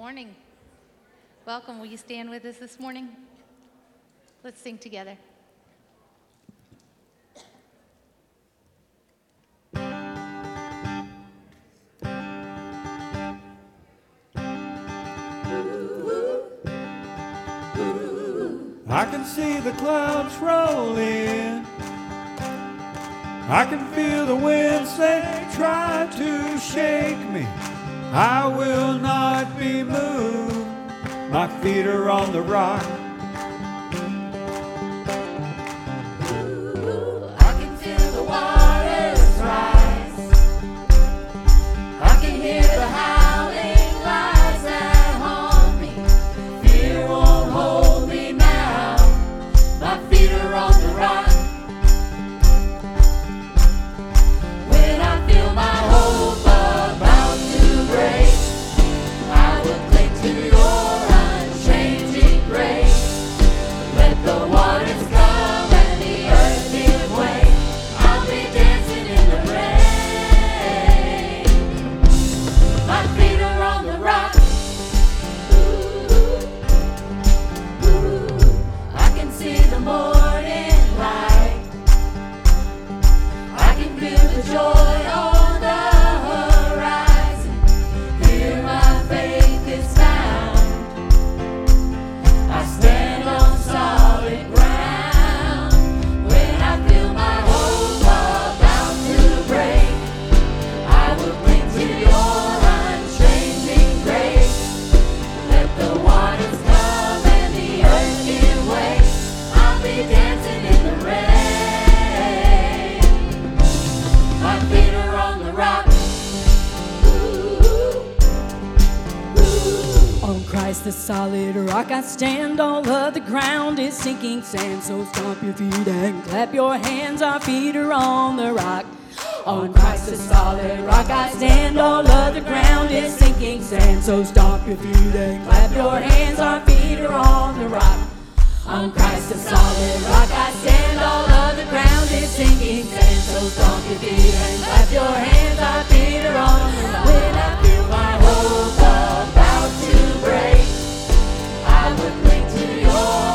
morning. Welcome. Will you stand with us this morning? Let's sing together. I can see the clouds roll in. I can feel the winds they try to shake me. I will not be moved. My feet are on the rock. Christ the solid rock I stand, all of the ground is sinking sand. So stomp your feet and clap your hands, our feet are on the rock. On Christ the solid rock I stand, all of the ground is sinking sand. So stomp your feet and clap your hands, our feet are on the rock. On Christ the solid rock I stand, all of the ground is sinking sand. So stomp your feet and clap your hands, our feet are on the rock. To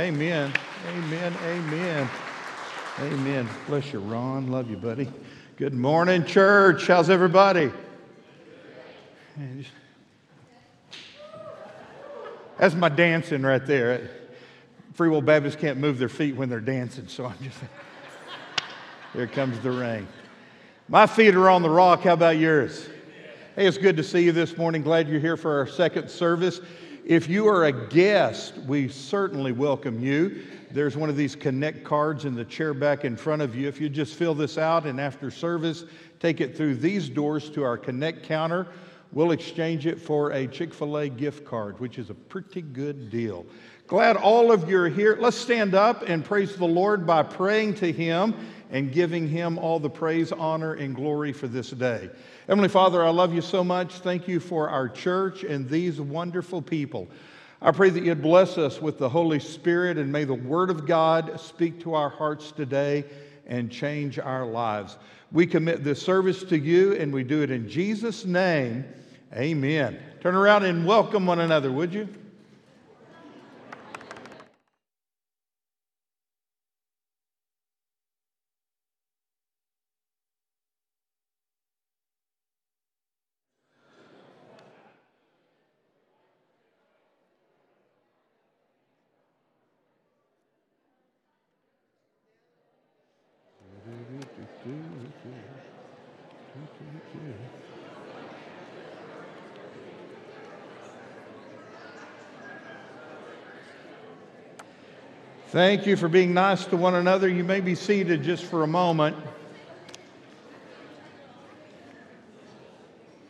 Amen. Amen. Amen. Amen. Bless you, Ron. Love you, buddy. Good morning, church. How's everybody? That's my dancing right there. Free Will Baptists can't move their feet when they're dancing, so I'm just. Here comes the rain. My feet are on the rock. How about yours? Hey, it's good to see you this morning. Glad you're here for our second service. If you are a guest, we certainly welcome you. There's one of these connect cards in the chair back in front of you. If you just fill this out and after service, take it through these doors to our connect counter, we'll exchange it for a Chick fil A gift card, which is a pretty good deal. Glad all of you are here. Let's stand up and praise the Lord by praying to Him and giving Him all the praise, honor, and glory for this day. Heavenly Father, I love you so much. Thank you for our church and these wonderful people. I pray that you'd bless us with the Holy Spirit and may the Word of God speak to our hearts today and change our lives. We commit this service to you and we do it in Jesus' name. Amen. Turn around and welcome one another, would you? Thank you for being nice to one another. You may be seated just for a moment.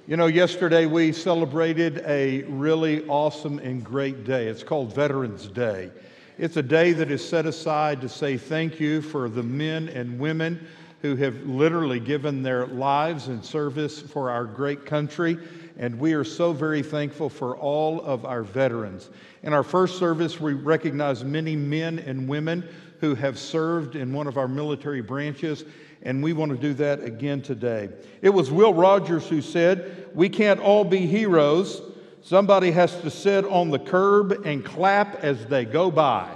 You know, yesterday we celebrated a really awesome and great day. It's called Veterans Day. It's a day that is set aside to say thank you for the men and women who have literally given their lives in service for our great country. And we are so very thankful for all of our veterans. In our first service, we recognize many men and women who have served in one of our military branches, and we want to do that again today. It was Will Rogers who said, We can't all be heroes. Somebody has to sit on the curb and clap as they go by.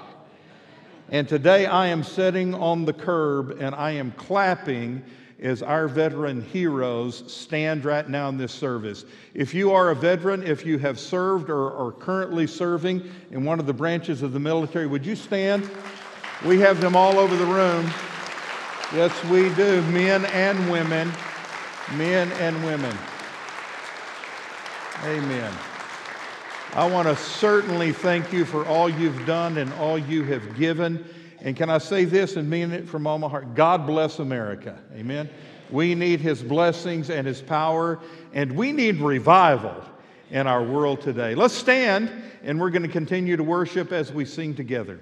And today I am sitting on the curb and I am clapping as our veteran heroes stand right now in this service. If you are a veteran, if you have served or are currently serving in one of the branches of the military, would you stand? We have them all over the room. Yes, we do, men and women. Men and women. Amen. I want to certainly thank you for all you've done and all you have given. And can I say this and mean it from all my heart? God bless America. Amen. We need his blessings and his power, and we need revival in our world today. Let's stand, and we're going to continue to worship as we sing together.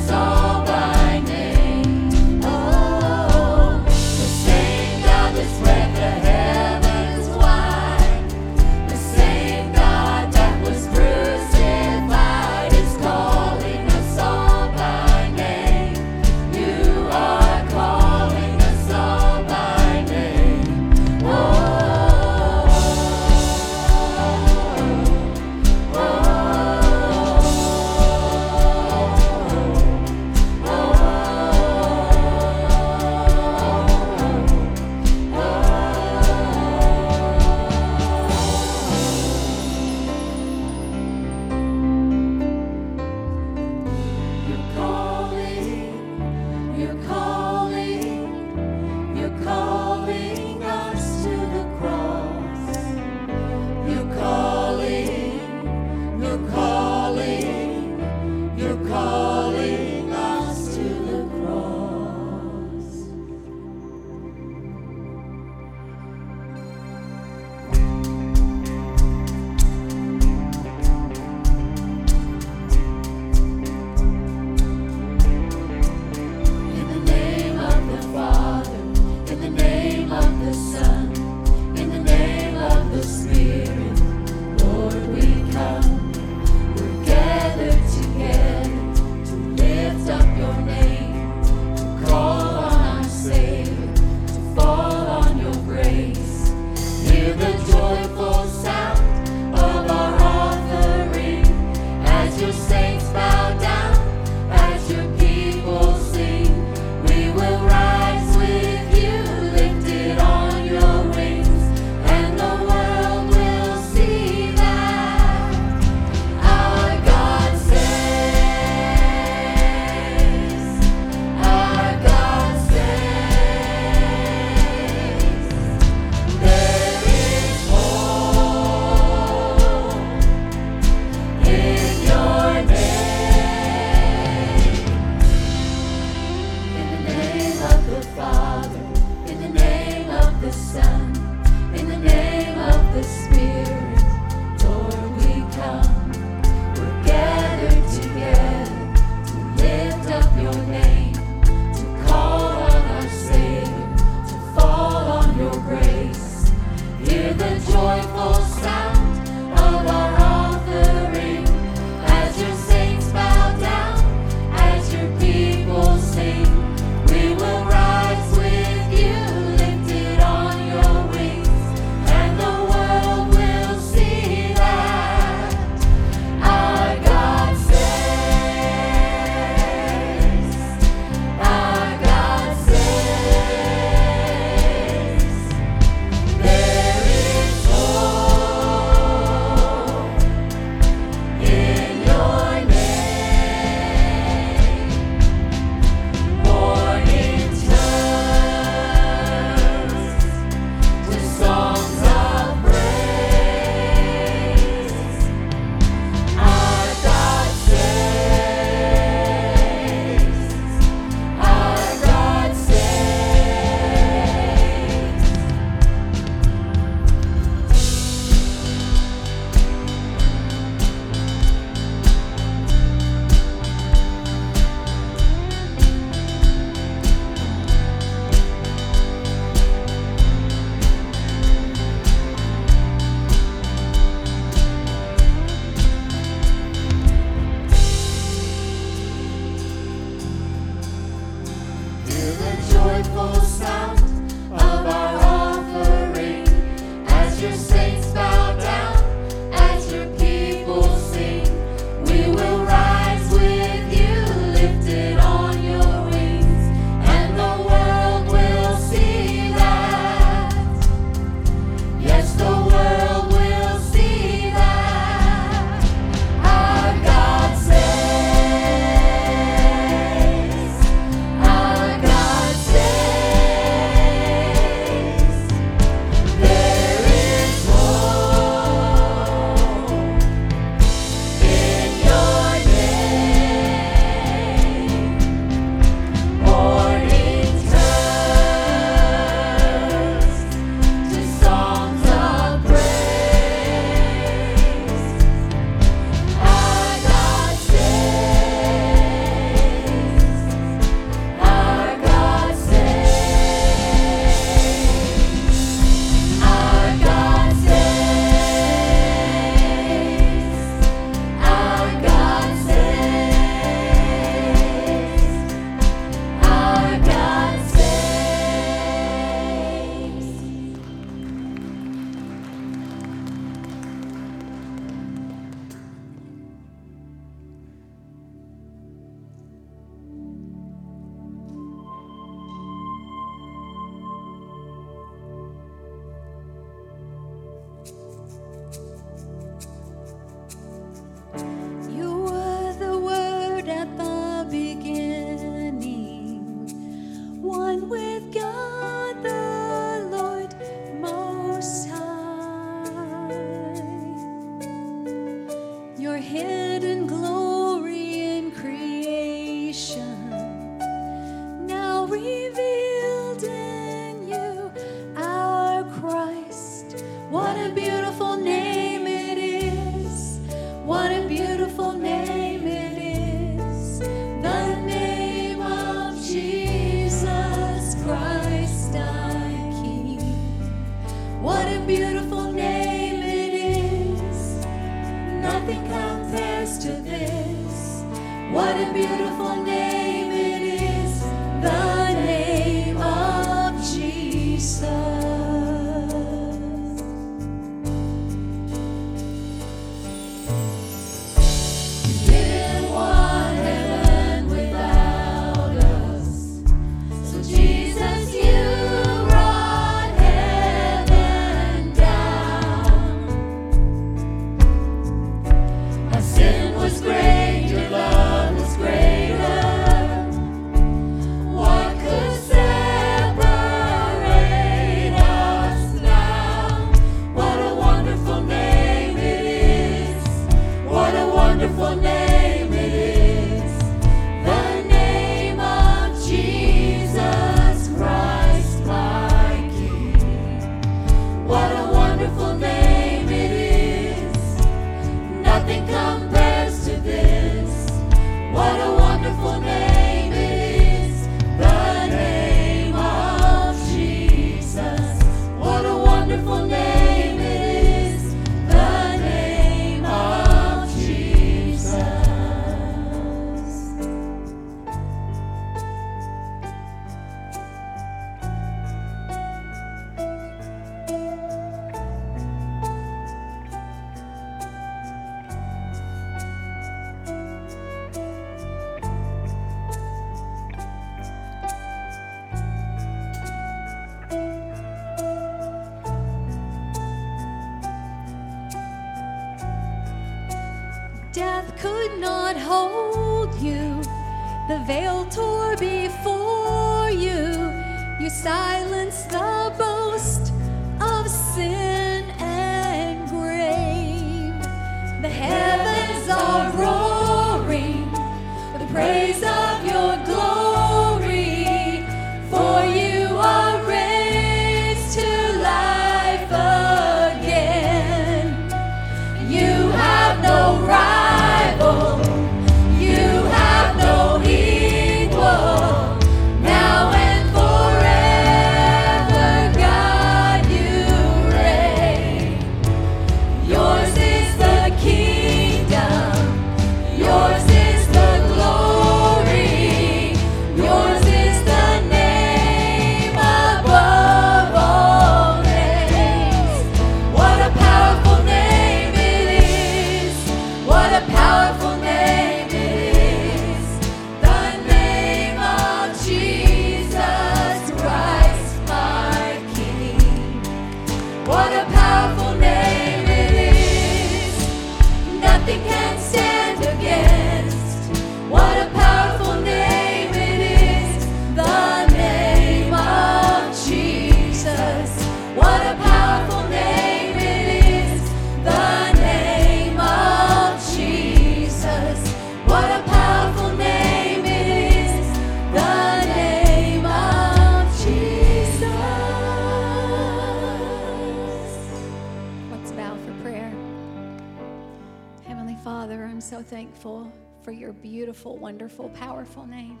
Thankful for your beautiful, wonderful, powerful name.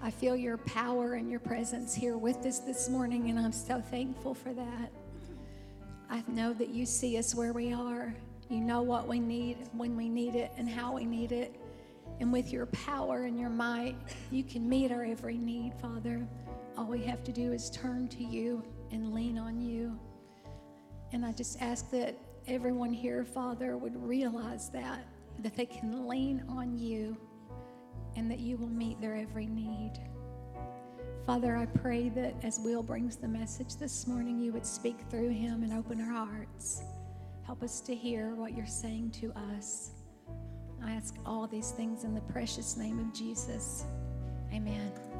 I feel your power and your presence here with us this morning, and I'm so thankful for that. I know that you see us where we are. You know what we need, when we need it, and how we need it. And with your power and your might, you can meet our every need, Father. All we have to do is turn to you and lean on you. And I just ask that everyone here, Father, would realize that, that they can lean on you and that you will meet their every need. Father, I pray that as Will brings the message this morning, you would speak through him and open our hearts. Help us to hear what you're saying to us. I ask all these things in the precious name of Jesus. Amen.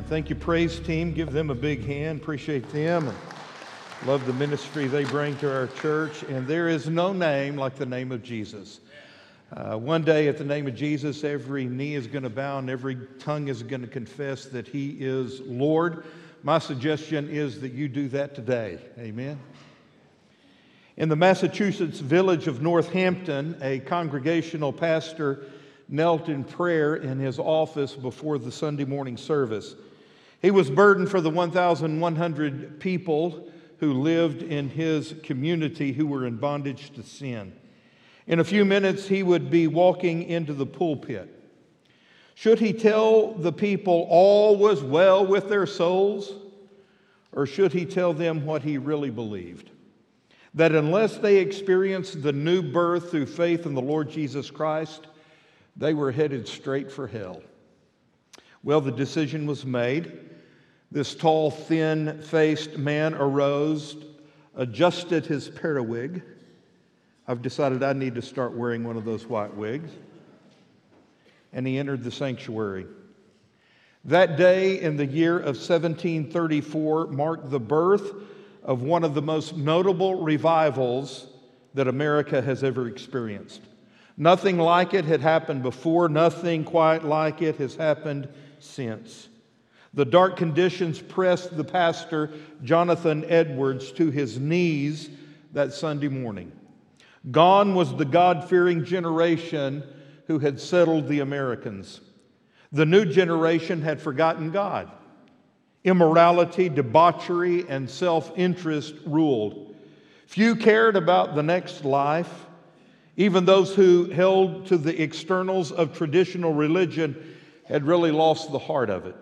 Amen. Thank you, praise team. Give them a big hand. Appreciate them. And love the ministry they bring to our church. And there is no name like the name of Jesus. Uh, one day, at the name of Jesus, every knee is going to bow and every tongue is going to confess that He is Lord. My suggestion is that you do that today. Amen. In the Massachusetts village of Northampton, a congregational pastor knelt in prayer in his office before the Sunday morning service. He was burdened for the 1,100 people who lived in his community who were in bondage to sin. In a few minutes, he would be walking into the pulpit. Should he tell the people all was well with their souls? Or should he tell them what he really believed? That unless they experienced the new birth through faith in the Lord Jesus Christ, they were headed straight for hell. Well, the decision was made. This tall, thin faced man arose, adjusted his periwig. I've decided I need to start wearing one of those white wigs. And he entered the sanctuary. That day in the year of 1734 marked the birth of one of the most notable revivals that America has ever experienced. Nothing like it had happened before, nothing quite like it has happened since. The dark conditions pressed the pastor, Jonathan Edwards, to his knees that Sunday morning. Gone was the God fearing generation who had settled the Americans. The new generation had forgotten God. Immorality, debauchery, and self interest ruled. Few cared about the next life. Even those who held to the externals of traditional religion had really lost the heart of it.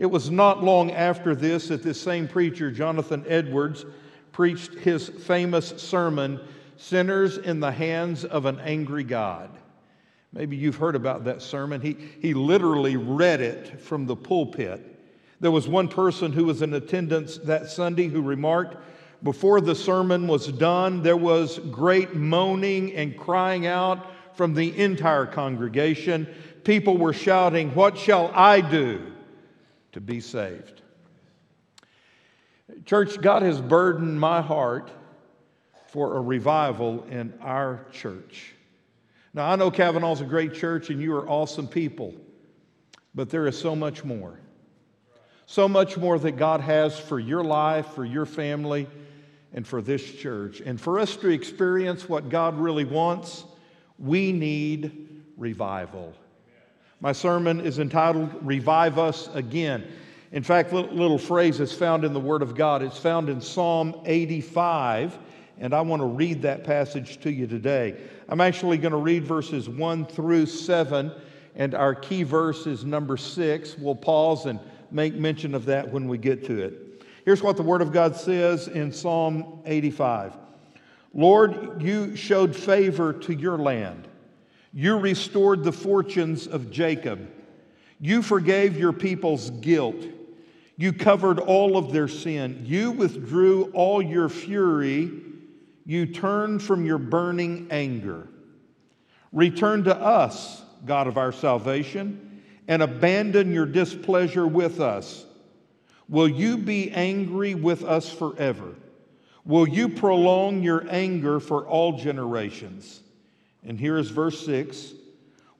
It was not long after this that this same preacher, Jonathan Edwards, preached his famous sermon, Sinners in the Hands of an Angry God. Maybe you've heard about that sermon. He, he literally read it from the pulpit. There was one person who was in attendance that Sunday who remarked, before the sermon was done, there was great moaning and crying out from the entire congregation. People were shouting, What shall I do to be saved? Church, God has burdened my heart for a revival in our church. Now, I know Cavanaugh's a great church and you are awesome people, but there is so much more. So much more that God has for your life, for your family, and for this church. And for us to experience what God really wants, we need revival. My sermon is entitled Revive Us Again. In fact, little, phrase is found in the Word of God. It's found in Psalm 85, and I want to read that passage to you today. I'm actually going to read verses 1 through 7, and our key verse is number 6. We'll pause and make mention of that when we get to it. Here's what the Word of God says in Psalm 85 Lord, you showed favor to your land. You restored the fortunes of Jacob. You forgave your people's guilt. You covered all of their sin. You withdrew all your fury. You turned from your burning anger. Return to us, God of our salvation, and abandon your displeasure with us. Will you be angry with us forever? Will you prolong your anger for all generations? And here is verse 6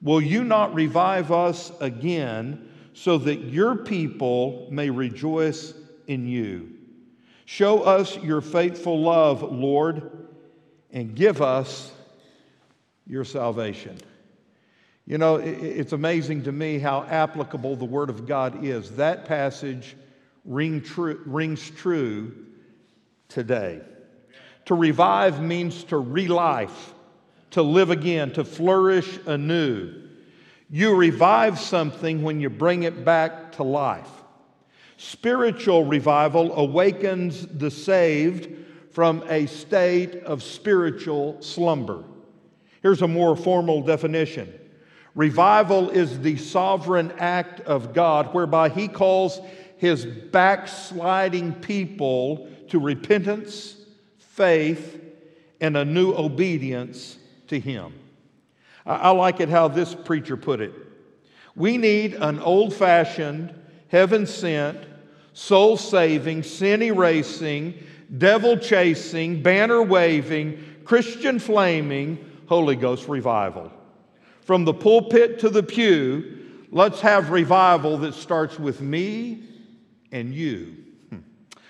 Will you not revive us again so that your people may rejoice in you? Show us your faithful love, Lord, and give us your salvation. You know, it's amazing to me how applicable the Word of God is. That passage ring true, rings true today. To revive means to relife, to live again, to flourish anew. You revive something when you bring it back to life. Spiritual revival awakens the saved from a state of spiritual slumber. Here's a more formal definition Revival is the sovereign act of God whereby He calls his backsliding people to repentance, faith, and a new obedience to him. I like it how this preacher put it. We need an old fashioned, heaven sent, soul saving, sin erasing, devil chasing, banner waving, Christian flaming Holy Ghost revival. From the pulpit to the pew, let's have revival that starts with me and you. Hmm.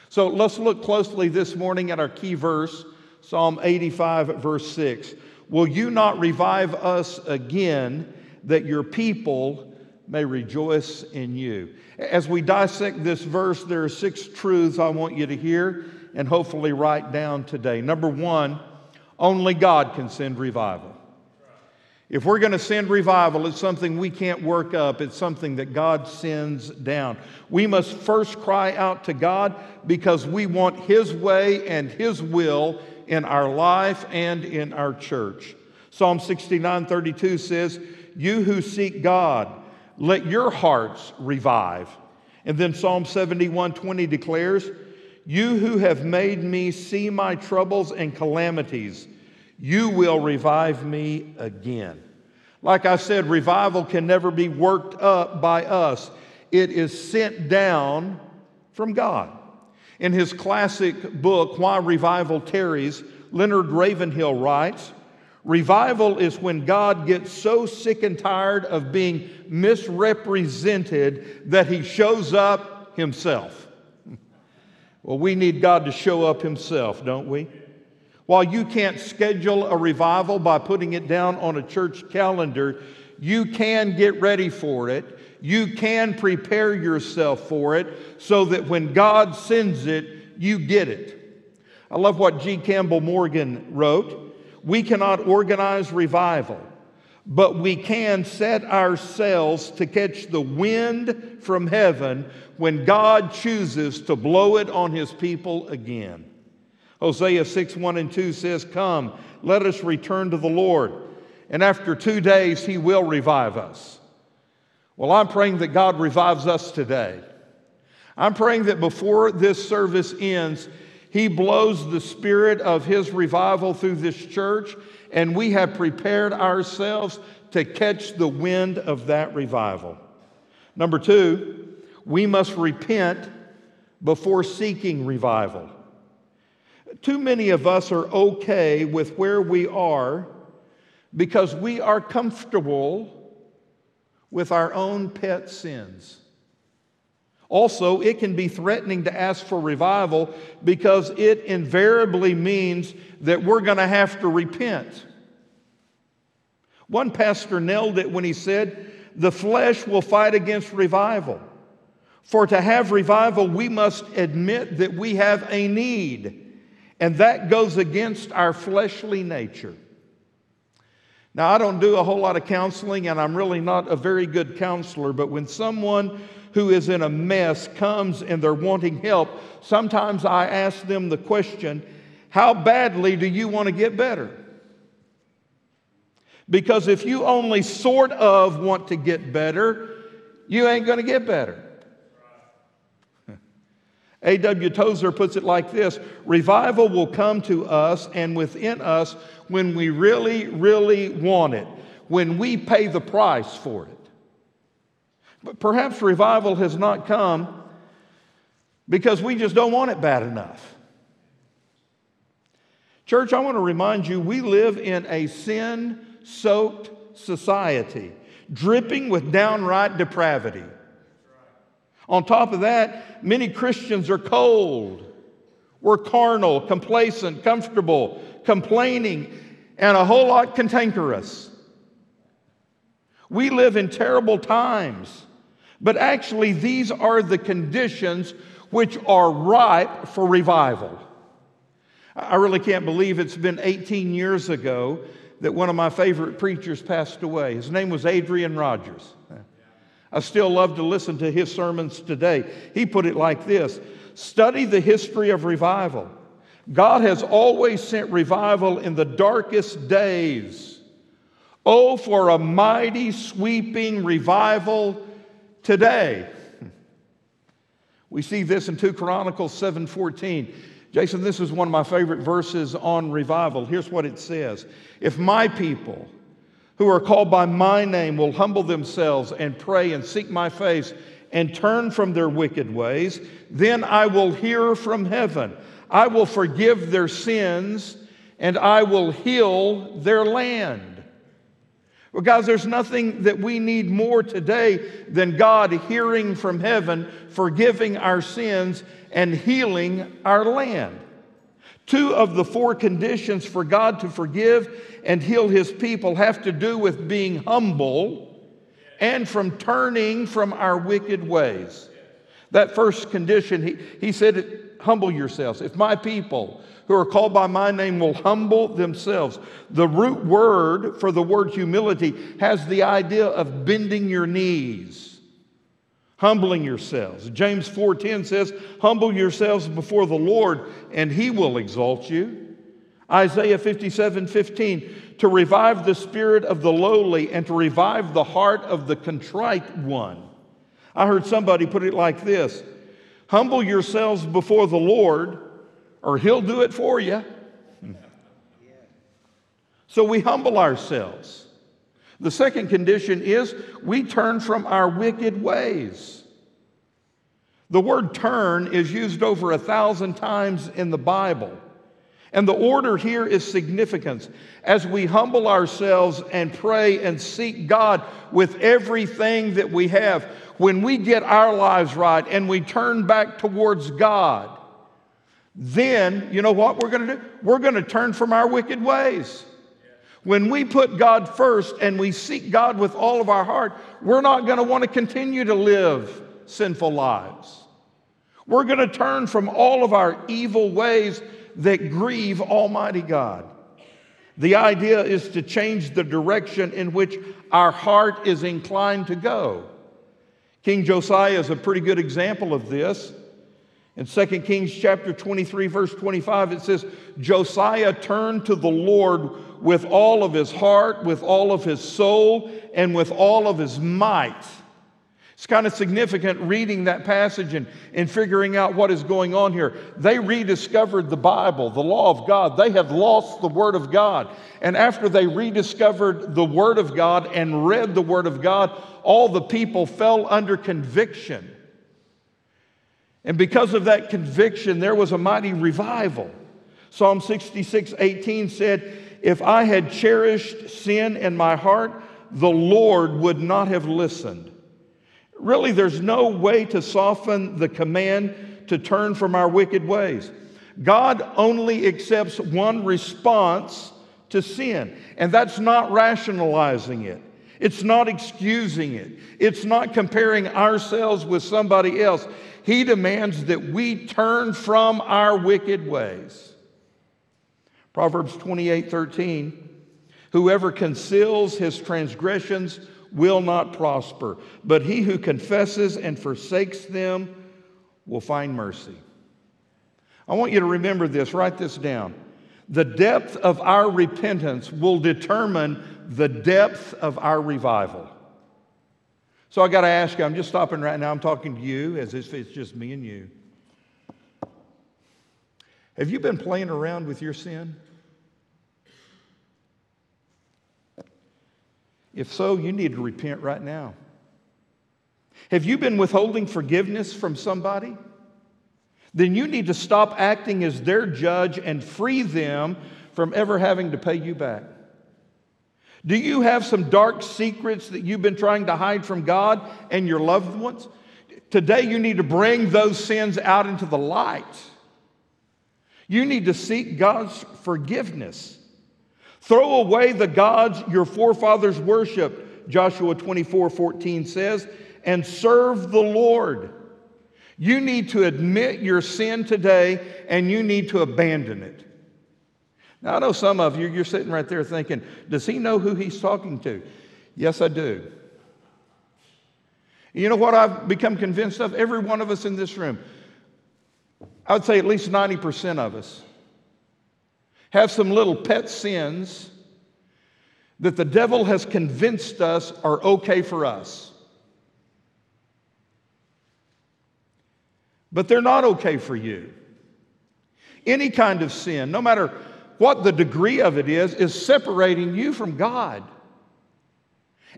So let's look closely this morning at our key verse, Psalm 85, verse 6. Will you not revive us again that your people may rejoice in you? As we dissect this verse, there are six truths I want you to hear and hopefully write down today. Number one, only God can send revival. If we're going to send revival, it's something we can't work up. It's something that God sends down. We must first cry out to God because we want His way and His will in our life and in our church. Psalm 69 32 says, You who seek God, let your hearts revive. And then Psalm 71 20 declares, You who have made me see my troubles and calamities, you will revive me again. Like I said, revival can never be worked up by us, it is sent down from God. In his classic book, Why Revival Tarries, Leonard Ravenhill writes Revival is when God gets so sick and tired of being misrepresented that he shows up himself. Well, we need God to show up himself, don't we? While you can't schedule a revival by putting it down on a church calendar, you can get ready for it. You can prepare yourself for it so that when God sends it, you get it. I love what G. Campbell Morgan wrote. We cannot organize revival, but we can set ourselves to catch the wind from heaven when God chooses to blow it on his people again. Hosea 6 1 and 2 says, Come, let us return to the Lord. And after two days, he will revive us. Well, I'm praying that God revives us today. I'm praying that before this service ends, he blows the spirit of his revival through this church, and we have prepared ourselves to catch the wind of that revival. Number two, we must repent before seeking revival. Too many of us are okay with where we are because we are comfortable with our own pet sins. Also, it can be threatening to ask for revival because it invariably means that we're going to have to repent. One pastor nailed it when he said, The flesh will fight against revival. For to have revival, we must admit that we have a need, and that goes against our fleshly nature. Now, I don't do a whole lot of counseling, and I'm really not a very good counselor, but when someone who is in a mess comes and they're wanting help, sometimes I ask them the question, How badly do you want to get better? Because if you only sort of want to get better, you ain't going to get better. A.W. Tozer puts it like this Revival will come to us and within us when we really, really want it, when we pay the price for it. But perhaps revival has not come because we just don't want it bad enough. Church, I want to remind you we live in a sin soaked society, dripping with downright depravity. On top of that, many Christians are cold. We're carnal, complacent, comfortable, complaining, and a whole lot cantankerous. We live in terrible times, but actually, these are the conditions which are ripe for revival. I really can't believe it's been 18 years ago that one of my favorite preachers passed away. His name was Adrian Rogers. I still love to listen to his sermons today. He put it like this Study the history of revival. God has always sent revival in the darkest days. Oh, for a mighty, sweeping revival today. We see this in 2 Chronicles 7:14. Jason, this is one of my favorite verses on revival. Here's what it says. If my people who are called by my name will humble themselves and pray and seek my face and turn from their wicked ways, then I will hear from heaven. I will forgive their sins and I will heal their land. Well, guys, there's nothing that we need more today than God hearing from heaven, forgiving our sins, and healing our land. Two of the four conditions for God to forgive and heal his people have to do with being humble and from turning from our wicked ways. That first condition, he, he said, Humble yourselves. If my people who are called by my name will humble themselves, the root word for the word humility has the idea of bending your knees, humbling yourselves. James 4:10 says, "Humble yourselves before the Lord, and he will exalt you." Isaiah 57:15, to revive the spirit of the lowly and to revive the heart of the contrite one. I heard somebody put it like this Humble yourselves before the Lord, or he'll do it for you. Hmm. So we humble ourselves. The second condition is we turn from our wicked ways. The word turn is used over a thousand times in the Bible. And the order here is significant. As we humble ourselves and pray and seek God with everything that we have, when we get our lives right and we turn back towards God, then you know what we're going to do? We're going to turn from our wicked ways. When we put God first and we seek God with all of our heart, we're not going to want to continue to live sinful lives. We're going to turn from all of our evil ways that grieve Almighty God. The idea is to change the direction in which our heart is inclined to go. King Josiah is a pretty good example of this. In 2 Kings chapter 23 verse 25 it says Josiah turned to the Lord with all of his heart, with all of his soul, and with all of his might. It's kind of significant reading that passage and, and figuring out what is going on here. They rediscovered the Bible, the law of God. They had lost the Word of God. And after they rediscovered the Word of God and read the Word of God, all the people fell under conviction. And because of that conviction, there was a mighty revival. Psalm 66 18 said, If I had cherished sin in my heart, the Lord would not have listened. Really, there's no way to soften the command to turn from our wicked ways. God only accepts one response to sin, and that's not rationalizing it. It's not excusing it. It's not comparing ourselves with somebody else. He demands that we turn from our wicked ways. Proverbs 28 13. Whoever conceals his transgressions will not prosper, but he who confesses and forsakes them will find mercy. I want you to remember this, write this down. The depth of our repentance will determine the depth of our revival. So I got to ask you, I'm just stopping right now, I'm talking to you as if it's just me and you. Have you been playing around with your sin? If so, you need to repent right now. Have you been withholding forgiveness from somebody? Then you need to stop acting as their judge and free them from ever having to pay you back. Do you have some dark secrets that you've been trying to hide from God and your loved ones? Today, you need to bring those sins out into the light. You need to seek God's forgiveness. Throw away the gods your forefathers worshiped, Joshua 24 14 says, and serve the Lord. You need to admit your sin today and you need to abandon it. Now, I know some of you, you're sitting right there thinking, does he know who he's talking to? Yes, I do. You know what I've become convinced of? Every one of us in this room, I would say at least 90% of us, have some little pet sins that the devil has convinced us are okay for us. But they're not okay for you. Any kind of sin, no matter what the degree of it is, is separating you from God.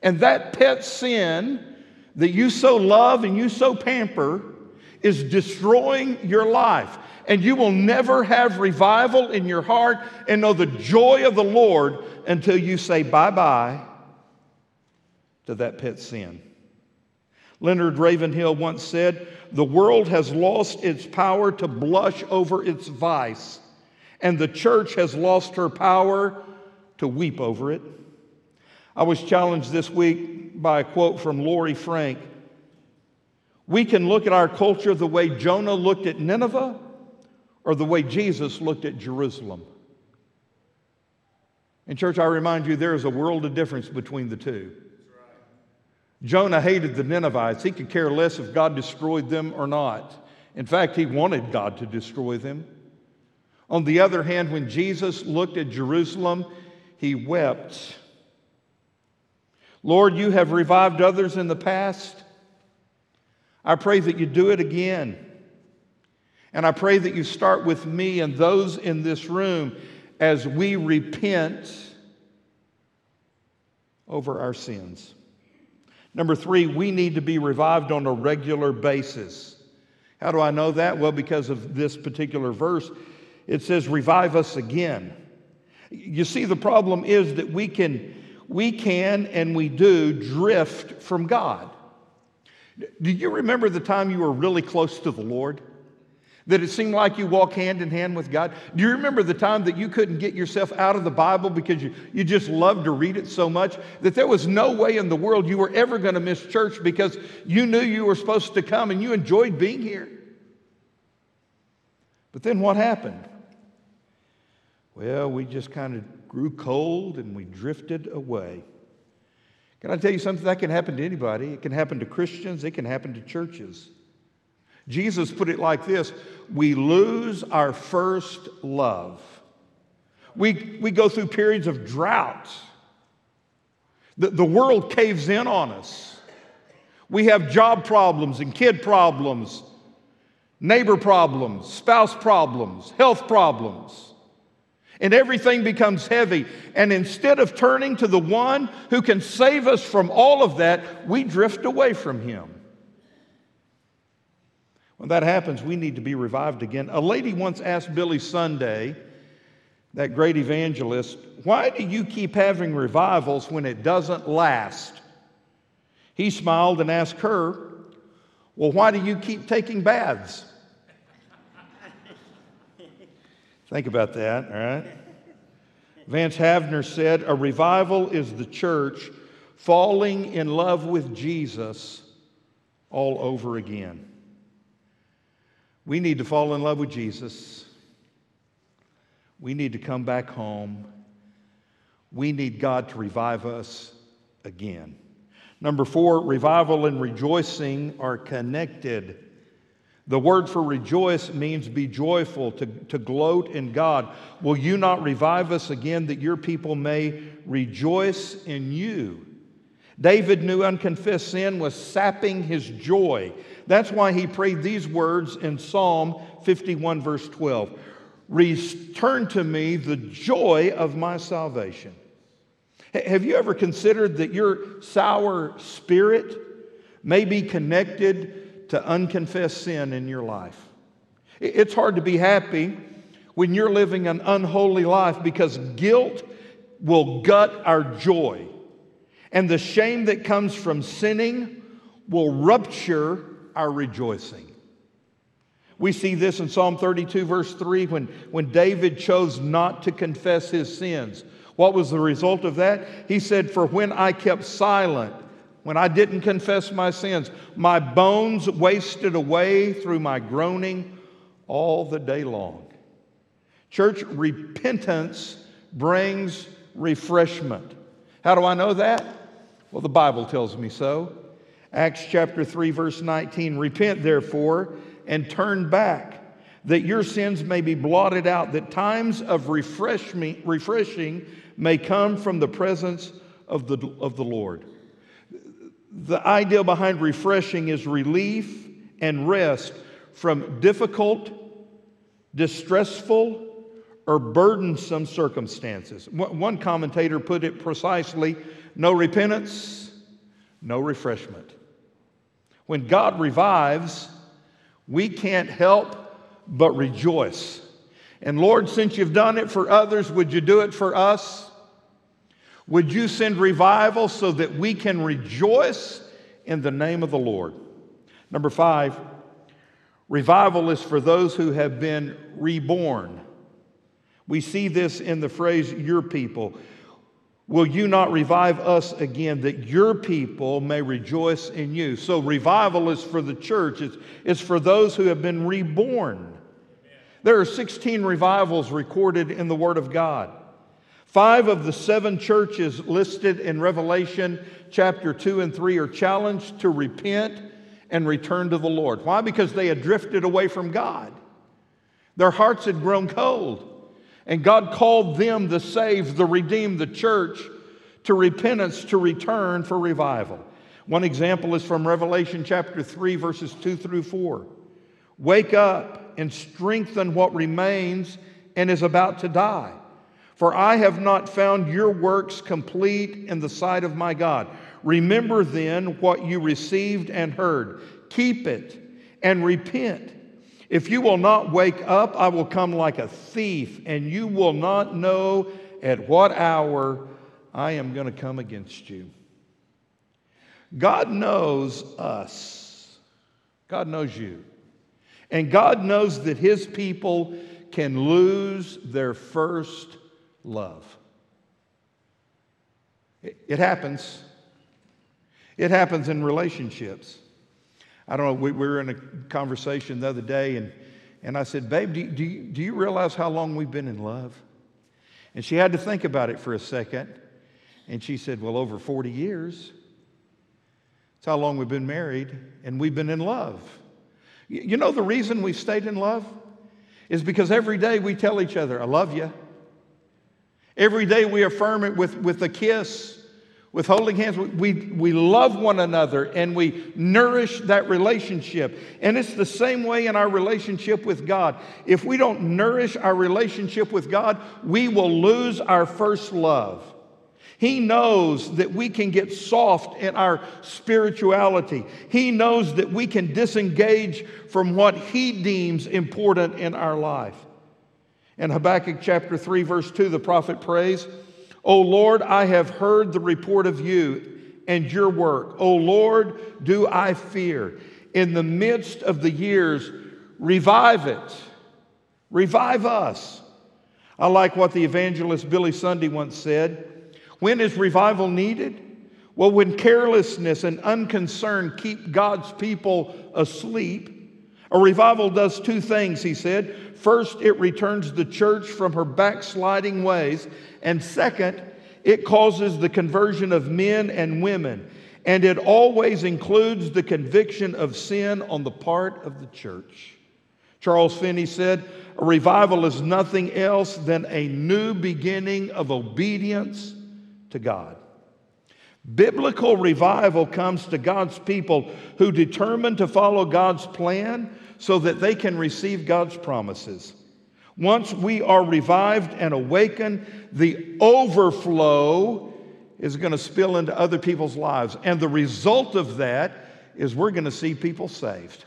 And that pet sin that you so love and you so pamper is destroying your life and you will never have revival in your heart and know the joy of the Lord until you say bye bye to that pet sin. Leonard Ravenhill once said, The world has lost its power to blush over its vice, and the church has lost her power to weep over it. I was challenged this week by a quote from Lori Frank. We can look at our culture the way Jonah looked at Nineveh or the way Jesus looked at Jerusalem. In church, I remind you, there is a world of difference between the two. Jonah hated the Ninevites. He could care less if God destroyed them or not. In fact, he wanted God to destroy them. On the other hand, when Jesus looked at Jerusalem, he wept. Lord, you have revived others in the past. I pray that you do it again. And I pray that you start with me and those in this room as we repent over our sins. Number three, we need to be revived on a regular basis. How do I know that? Well, because of this particular verse. It says, revive us again. You see, the problem is that we can, we can and we do drift from God. Do you remember the time you were really close to the Lord? That it seemed like you walk hand in hand with God? Do you remember the time that you couldn't get yourself out of the Bible because you, you just loved to read it so much that there was no way in the world you were ever going to miss church because you knew you were supposed to come and you enjoyed being here? But then what happened? Well, we just kind of grew cold and we drifted away. Can I tell you something? That can happen to anybody. It can happen to Christians, it can happen to churches. Jesus put it like this We lose our first love. We, we go through periods of drought. The, the world caves in on us. We have job problems and kid problems, neighbor problems, spouse problems, health problems. And everything becomes heavy. And instead of turning to the one who can save us from all of that, we drift away from him. When that happens, we need to be revived again. A lady once asked Billy Sunday, that great evangelist, why do you keep having revivals when it doesn't last? He smiled and asked her, Well, why do you keep taking baths? Think about that, all right? Vance Havner said, A revival is the church falling in love with Jesus all over again. We need to fall in love with Jesus. We need to come back home. We need God to revive us again. Number four, revival and rejoicing are connected. The word for rejoice means be joyful, to, to gloat in God. Will you not revive us again that your people may rejoice in you? David knew unconfessed sin was sapping his joy. That's why he prayed these words in Psalm 51, verse 12 Return to me the joy of my salvation. Have you ever considered that your sour spirit may be connected to unconfessed sin in your life? It's hard to be happy when you're living an unholy life because guilt will gut our joy. And the shame that comes from sinning will rupture our rejoicing. We see this in Psalm 32, verse 3, when, when David chose not to confess his sins. What was the result of that? He said, For when I kept silent, when I didn't confess my sins, my bones wasted away through my groaning all the day long. Church, repentance brings refreshment. How do I know that? Well, the Bible tells me so. Acts chapter 3, verse 19 Repent, therefore, and turn back, that your sins may be blotted out, that times of refreshing may come from the presence of the, of the Lord. The idea behind refreshing is relief and rest from difficult, distressful, or burdensome circumstances. One commentator put it precisely no repentance, no refreshment. When God revives, we can't help but rejoice. And Lord, since you've done it for others, would you do it for us? Would you send revival so that we can rejoice in the name of the Lord? Number five, revival is for those who have been reborn. We see this in the phrase, your people. Will you not revive us again that your people may rejoice in you? So, revival is for the church, it's, it's for those who have been reborn. There are 16 revivals recorded in the Word of God. Five of the seven churches listed in Revelation chapter 2 and 3 are challenged to repent and return to the Lord. Why? Because they had drifted away from God. Their hearts had grown cold. And God called them, the saved, the redeemed, the church, to repentance, to return for revival. One example is from Revelation chapter 3, verses 2 through 4. Wake up and strengthen what remains and is about to die. For I have not found your works complete in the sight of my God. Remember then what you received and heard. Keep it and repent. If you will not wake up, I will come like a thief, and you will not know at what hour I am going to come against you. God knows us, God knows you. And God knows that His people can lose their first love. It happens. It happens in relationships. I don't know, we, we were in a conversation the other day, and, and I said, Babe, do, do, you, do you realize how long we've been in love? And she had to think about it for a second. And she said, Well, over 40 years. It's how long we've been married, and we've been in love. You know the reason we stayed in love? Is because every day we tell each other, I love you. Every day we affirm it with, with a kiss, with holding hands. We, we love one another and we nourish that relationship. And it's the same way in our relationship with God. If we don't nourish our relationship with God, we will lose our first love. He knows that we can get soft in our spirituality. He knows that we can disengage from what He deems important in our life. In Habakkuk chapter 3, verse 2, the prophet prays, O Lord, I have heard the report of you and your work. O Lord, do I fear. In the midst of the years, revive it. Revive us. I like what the evangelist Billy Sunday once said. When is revival needed? Well, when carelessness and unconcern keep God's people asleep. A revival does two things, he said. First, it returns the church from her backsliding ways. And second, it causes the conversion of men and women. And it always includes the conviction of sin on the part of the church. Charles Finney said, A revival is nothing else than a new beginning of obedience to God. Biblical revival comes to God's people who determine to follow God's plan so that they can receive God's promises. Once we are revived and awakened, the overflow is going to spill into other people's lives. And the result of that is we're going to see people saved.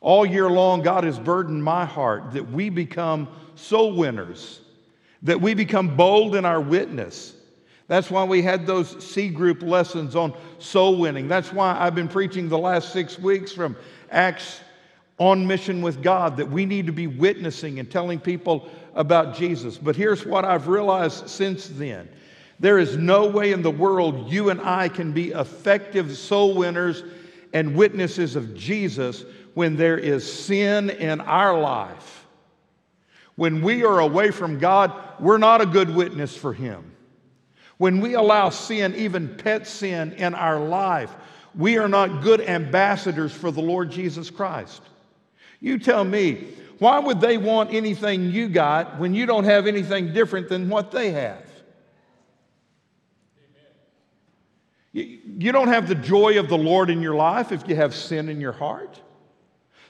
All year long, God has burdened my heart that we become soul winners, that we become bold in our witness. That's why we had those C group lessons on soul winning. That's why I've been preaching the last six weeks from Acts on mission with God, that we need to be witnessing and telling people about Jesus. But here's what I've realized since then there is no way in the world you and I can be effective soul winners and witnesses of Jesus when there is sin in our life. When we are away from God, we're not a good witness for Him. When we allow sin, even pet sin, in our life, we are not good ambassadors for the Lord Jesus Christ. You tell me, why would they want anything you got when you don't have anything different than what they have? You don't have the joy of the Lord in your life if you have sin in your heart.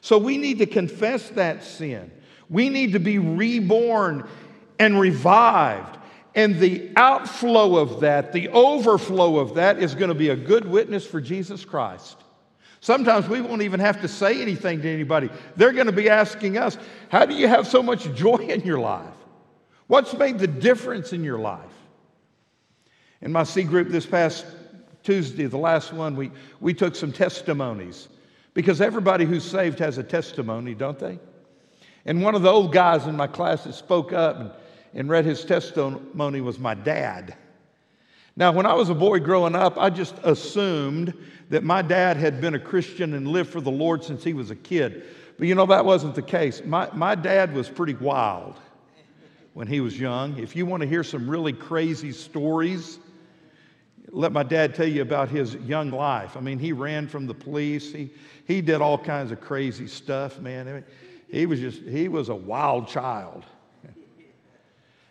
So we need to confess that sin. We need to be reborn and revived. And the outflow of that, the overflow of that, is going to be a good witness for Jesus Christ. Sometimes we won't even have to say anything to anybody. They're going to be asking us, How do you have so much joy in your life? What's made the difference in your life? In my C group this past Tuesday, the last one, we, we took some testimonies because everybody who's saved has a testimony, don't they? And one of the old guys in my class that spoke up and, and read his testimony was my dad. Now, when I was a boy growing up, I just assumed that my dad had been a Christian and lived for the Lord since he was a kid. But you know, that wasn't the case. My, my dad was pretty wild when he was young. If you want to hear some really crazy stories, let my dad tell you about his young life. I mean, he ran from the police. He, he did all kinds of crazy stuff, man. I mean, he was just, he was a wild child.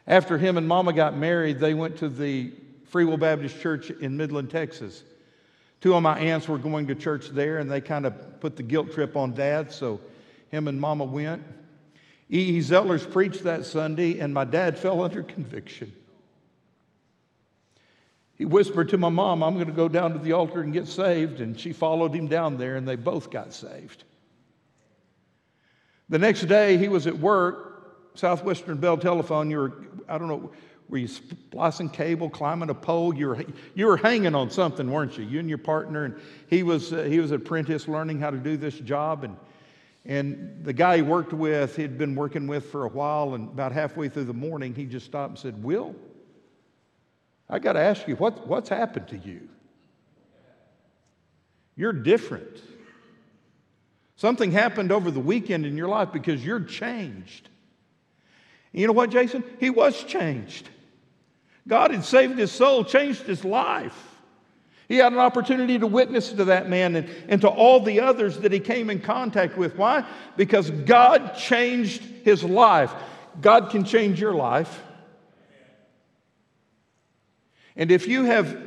After him and mama got married, they went to the Free Will Baptist Church in Midland, Texas. Two of my aunts were going to church there, and they kind of put the guilt trip on dad, so him and mama went. E. E. Zellers preached that Sunday, and my dad fell under conviction. He whispered to my mom, I'm going to go down to the altar and get saved, and she followed him down there, and they both got saved. The next day, he was at work, Southwestern Bell Telephone. You were, I don't know, were you splicing cable, climbing a pole? You were, you were hanging on something, weren't you? You and your partner, and he was, uh, he was an apprentice learning how to do this job. And, and the guy he worked with, he'd been working with for a while, and about halfway through the morning, he just stopped and said, Will, I got to ask you, what, what's happened to you? You're different. Something happened over the weekend in your life because you're changed. You know what, Jason? He was changed. God had saved his soul, changed his life. He had an opportunity to witness to that man and, and to all the others that he came in contact with. Why? Because God changed his life. God can change your life. And if you have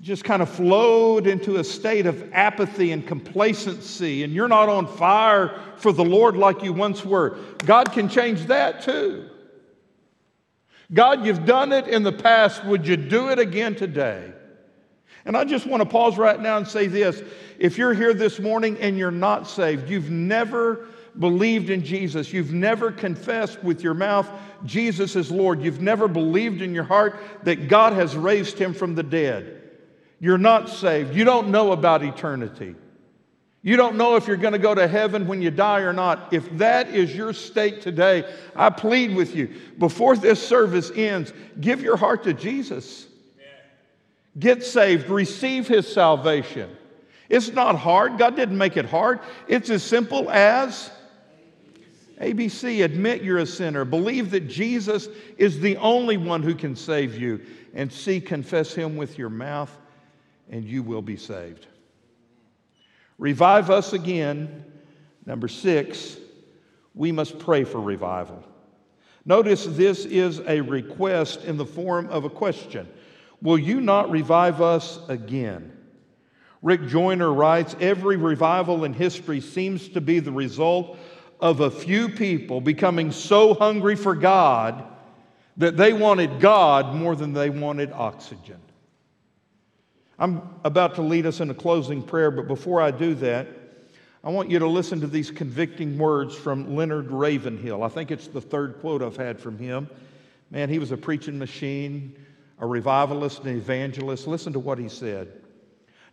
just kind of flowed into a state of apathy and complacency, and you're not on fire for the Lord like you once were, God can change that too. God, you've done it in the past. Would you do it again today? And I just want to pause right now and say this. If you're here this morning and you're not saved, you've never believed in Jesus, you've never confessed with your mouth Jesus is Lord, you've never believed in your heart that God has raised him from the dead, you're not saved. You don't know about eternity. You don't know if you're going to go to heaven when you die or not. If that is your state today, I plead with you before this service ends, give your heart to Jesus. Get saved, receive his salvation. It's not hard. God didn't make it hard. It's as simple as ABC. Admit you're a sinner. Believe that Jesus is the only one who can save you. And C, confess him with your mouth, and you will be saved. Revive us again. Number six, we must pray for revival. Notice this is a request in the form of a question. Will you not revive us again? Rick Joyner writes Every revival in history seems to be the result of a few people becoming so hungry for God that they wanted God more than they wanted oxygen. I'm about to lead us in a closing prayer, but before I do that, I want you to listen to these convicting words from Leonard Ravenhill. I think it's the third quote I've had from him. Man, he was a preaching machine a revivalist and evangelist. Listen to what he said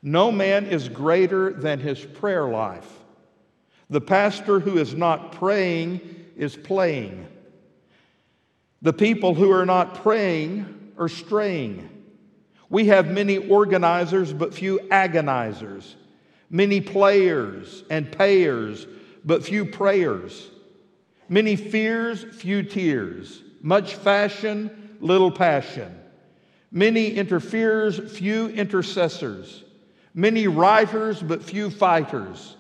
No man is greater than his prayer life. The pastor who is not praying is playing. The people who are not praying are straying. We have many organizers, but few agonizers, many players and payers, but few prayers, many fears, few tears, much fashion, little passion. Many interferers, few intercessors. Many writers, but few fighters.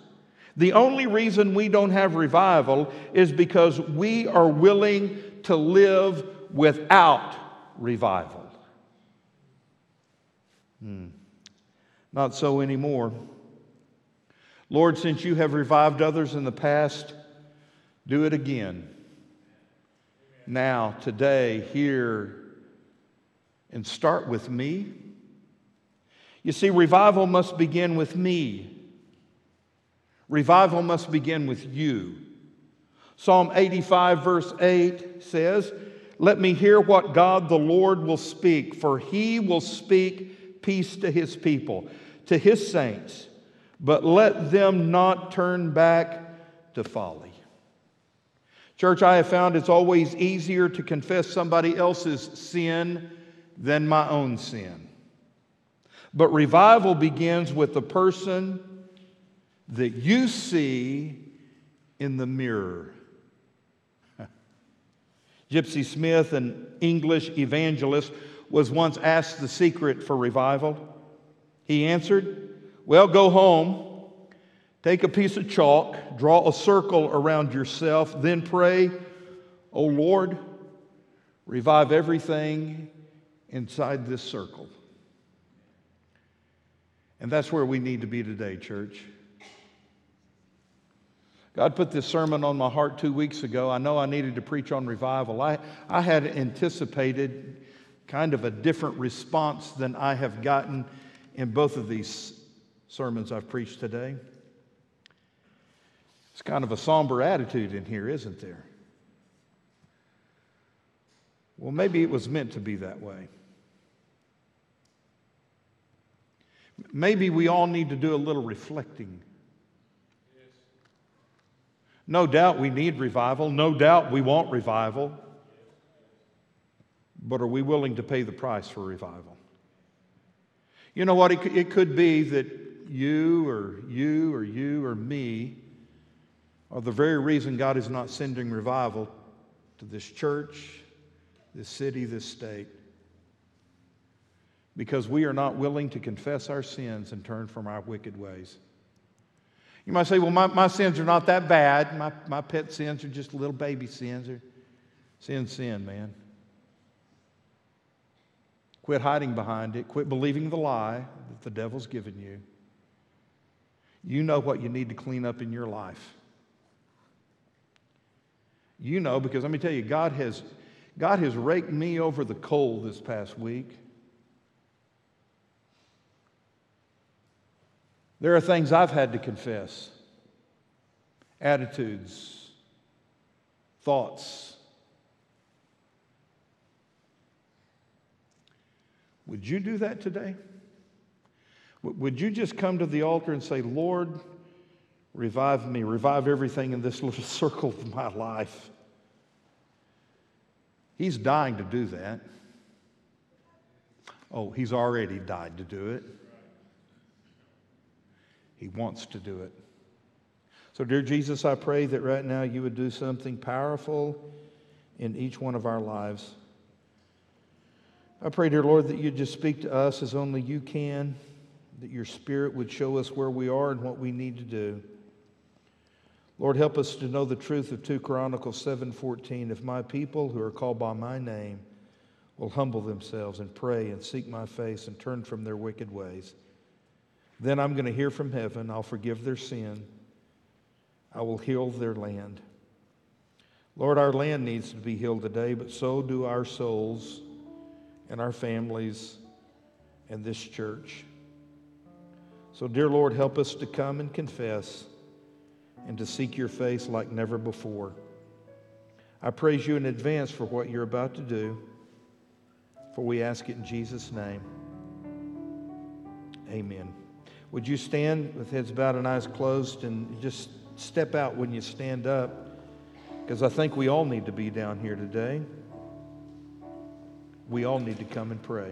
The only reason we don't have revival is because we are willing to live without revival. Hmm. Not so anymore. Lord, since you have revived others in the past, do it again. Now, today, here, and start with me. You see, revival must begin with me. Revival must begin with you. Psalm 85, verse 8 says, Let me hear what God the Lord will speak, for he will speak peace to his people, to his saints, but let them not turn back to folly. Church, I have found it's always easier to confess somebody else's sin than my own sin. But revival begins with the person that you see in the mirror. Gypsy Smith, an English evangelist, was once asked the secret for revival. He answered, Well, go home, take a piece of chalk, draw a circle around yourself, then pray, Oh Lord, revive everything inside this circle. And that's where we need to be today, church. God put this sermon on my heart two weeks ago. I know I needed to preach on revival. I, I had anticipated kind of a different response than I have gotten in both of these sermons I've preached today. It's kind of a somber attitude in here, isn't there? Well, maybe it was meant to be that way. Maybe we all need to do a little reflecting. No doubt we need revival. No doubt we want revival. But are we willing to pay the price for revival? You know what? It could be that you or you or you or me are the very reason God is not sending revival to this church, this city, this state, because we are not willing to confess our sins and turn from our wicked ways. You might say, well, my, my sins are not that bad. My, my pet sins are just little baby sins. Or sin, sin, man. Quit hiding behind it. Quit believing the lie that the devil's given you. You know what you need to clean up in your life. You know, because let me tell you, God has, God has raked me over the coal this past week. There are things I've had to confess attitudes, thoughts. Would you do that today? Would you just come to the altar and say, Lord, revive me, revive everything in this little circle of my life? He's dying to do that. Oh, he's already died to do it. He wants to do it. So, dear Jesus, I pray that right now you would do something powerful in each one of our lives. I pray, dear Lord, that you'd just speak to us as only you can, that your Spirit would show us where we are and what we need to do. Lord, help us to know the truth of 2 Chronicles 7:14. If my people who are called by my name will humble themselves and pray and seek my face and turn from their wicked ways, then I'm going to hear from heaven. I'll forgive their sin. I will heal their land. Lord, our land needs to be healed today, but so do our souls and our families and this church. So, dear Lord, help us to come and confess and to seek your face like never before. I praise you in advance for what you're about to do, for we ask it in Jesus' name. Amen. Would you stand with heads bowed and eyes closed and just step out when you stand up? Because I think we all need to be down here today. We all need to come and pray.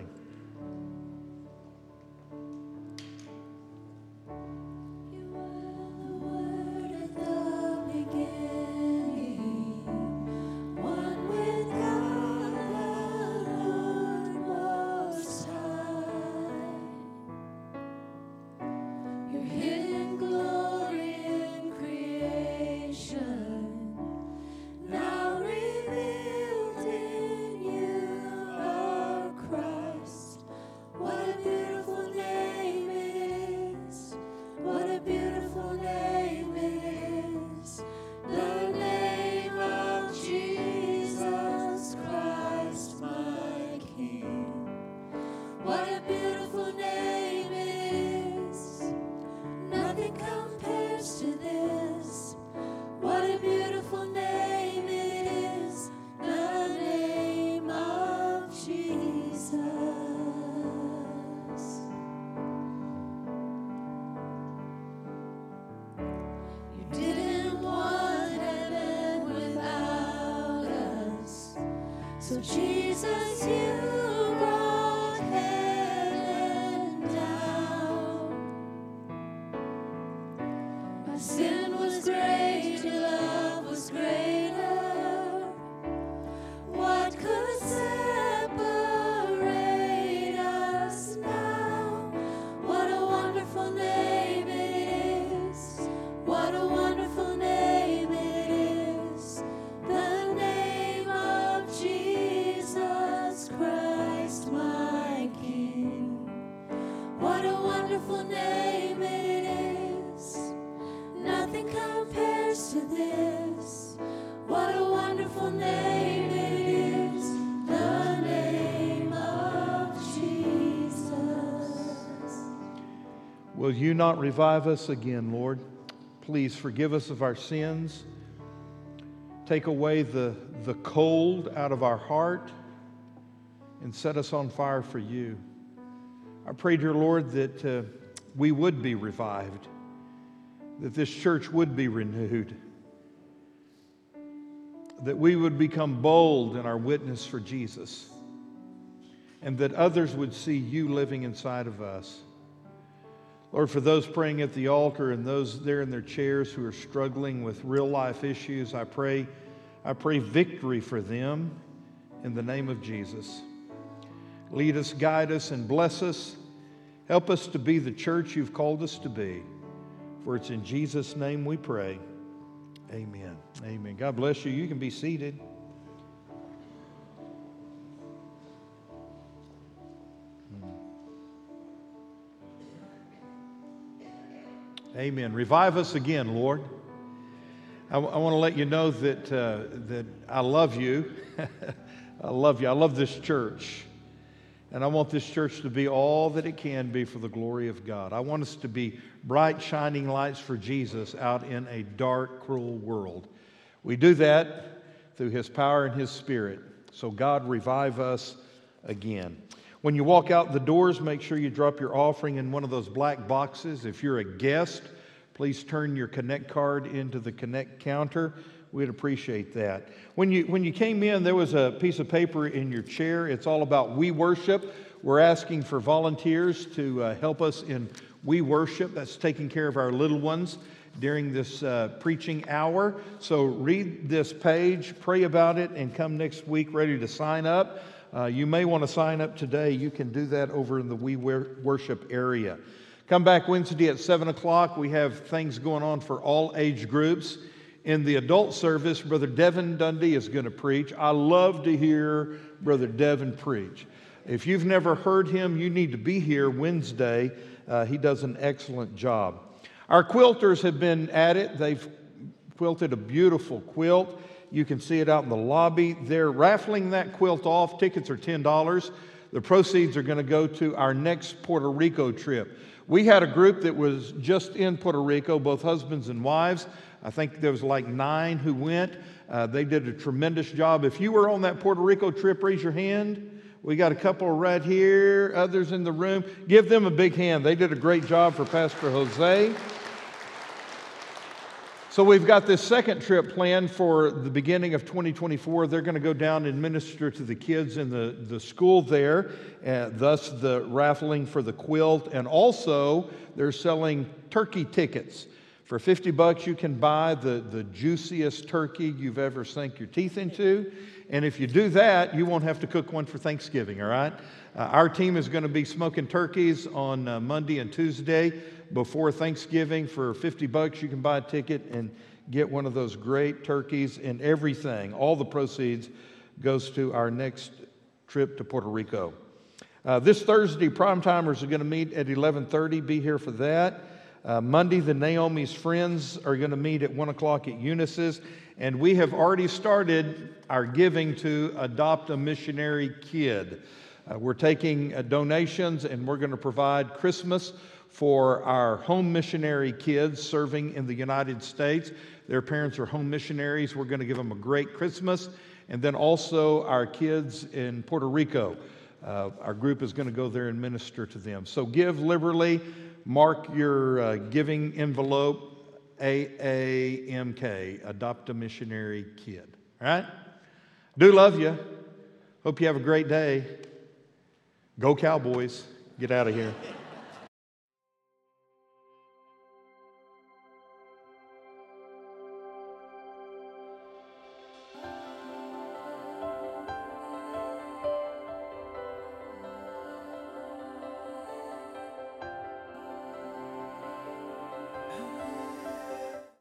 Jesus, you Will you not revive us again, Lord? Please forgive us of our sins. Take away the, the cold out of our heart and set us on fire for you. I pray, dear Lord, that uh, we would be revived, that this church would be renewed, that we would become bold in our witness for Jesus, and that others would see you living inside of us. Lord, for those praying at the altar and those there in their chairs who are struggling with real life issues, I pray I pray victory for them in the name of Jesus. Lead us, guide us, and bless us. Help us to be the church you've called us to be. For it's in Jesus' name we pray. Amen. Amen. God bless you. You can be seated. Amen. Revive us again, Lord. I, want to let you know that, uh, that I love you. I love you. I love this church. And I want this church to be all that it can be for the glory of God. I want us to be bright, shining lights for Jesus out in a dark, cruel world. We do that through His power and His Spirit. So, God, revive us again. When you walk out the doors, make sure you drop your offering in one of those black boxes. If you're a guest, please turn your Connect card into the Connect counter. We'd appreciate that. When you, when you came in, there was a piece of paper in your chair. It's all about We Worship. We're asking for volunteers to uh, help us in We Worship. That's taking care of our little ones during this uh, preaching hour. So read this page, pray about it, and come next week ready to sign up. Uh, you may want to sign up today. You can do that over in the We Worship area. Come back Wednesday at 7 o'clock. We have things going on for all age groups. In the adult service, Brother Devin Dundee is going to preach. I love to hear Brother Devin preach. If you've never heard him, you need to be here Wednesday. Uh, he does an excellent job. Our quilters have been at it. They've quilted a beautiful quilt. You can see it out in the lobby. They're raffling that quilt off. Tickets are $10. The proceeds are going to go to our next Puerto Rico trip. We had a group that was just in Puerto Rico, both husbands and wives. I think there was like nine who went. Uh, they did a tremendous job. If you were on that Puerto Rico trip, raise your hand. We got a couple right here, others in the room. Give them a big hand. They did a great job for Pastor Jose. So we've got this second trip planned for the beginning of 2024. They're going to go down and minister to the kids in the, the school there, uh, thus the raffling for the quilt. And also, they're selling turkey tickets. For 50 bucks, you can buy the, the juiciest turkey you've ever sunk your teeth into. And if you do that, you won't have to cook one for Thanksgiving, all right? Uh, our team is going to be smoking turkeys on uh, Monday and Tuesday before Thanksgiving. For 50 bucks, you can buy a ticket and get one of those great turkeys and everything. All the proceeds goes to our next trip to Puerto Rico. Uh, this Thursday, prime timers are going to meet at 11:30. Be here for that. Uh, Monday, the Naomi's friends are going to meet at 1 o'clock at Eunice's. And we have already started our giving to adopt a missionary kid. Uh, we're taking uh, donations and we're going to provide Christmas for our home missionary kids serving in the United States. Their parents are home missionaries. We're going to give them a great Christmas. And then also our kids in Puerto Rico. Uh, our group is going to go there and minister to them. So give liberally. Mark your uh, giving envelope AAMK, Adopt a Missionary Kid. All right? Do love you. Hope you have a great day. Go Cowboys. Get out of here.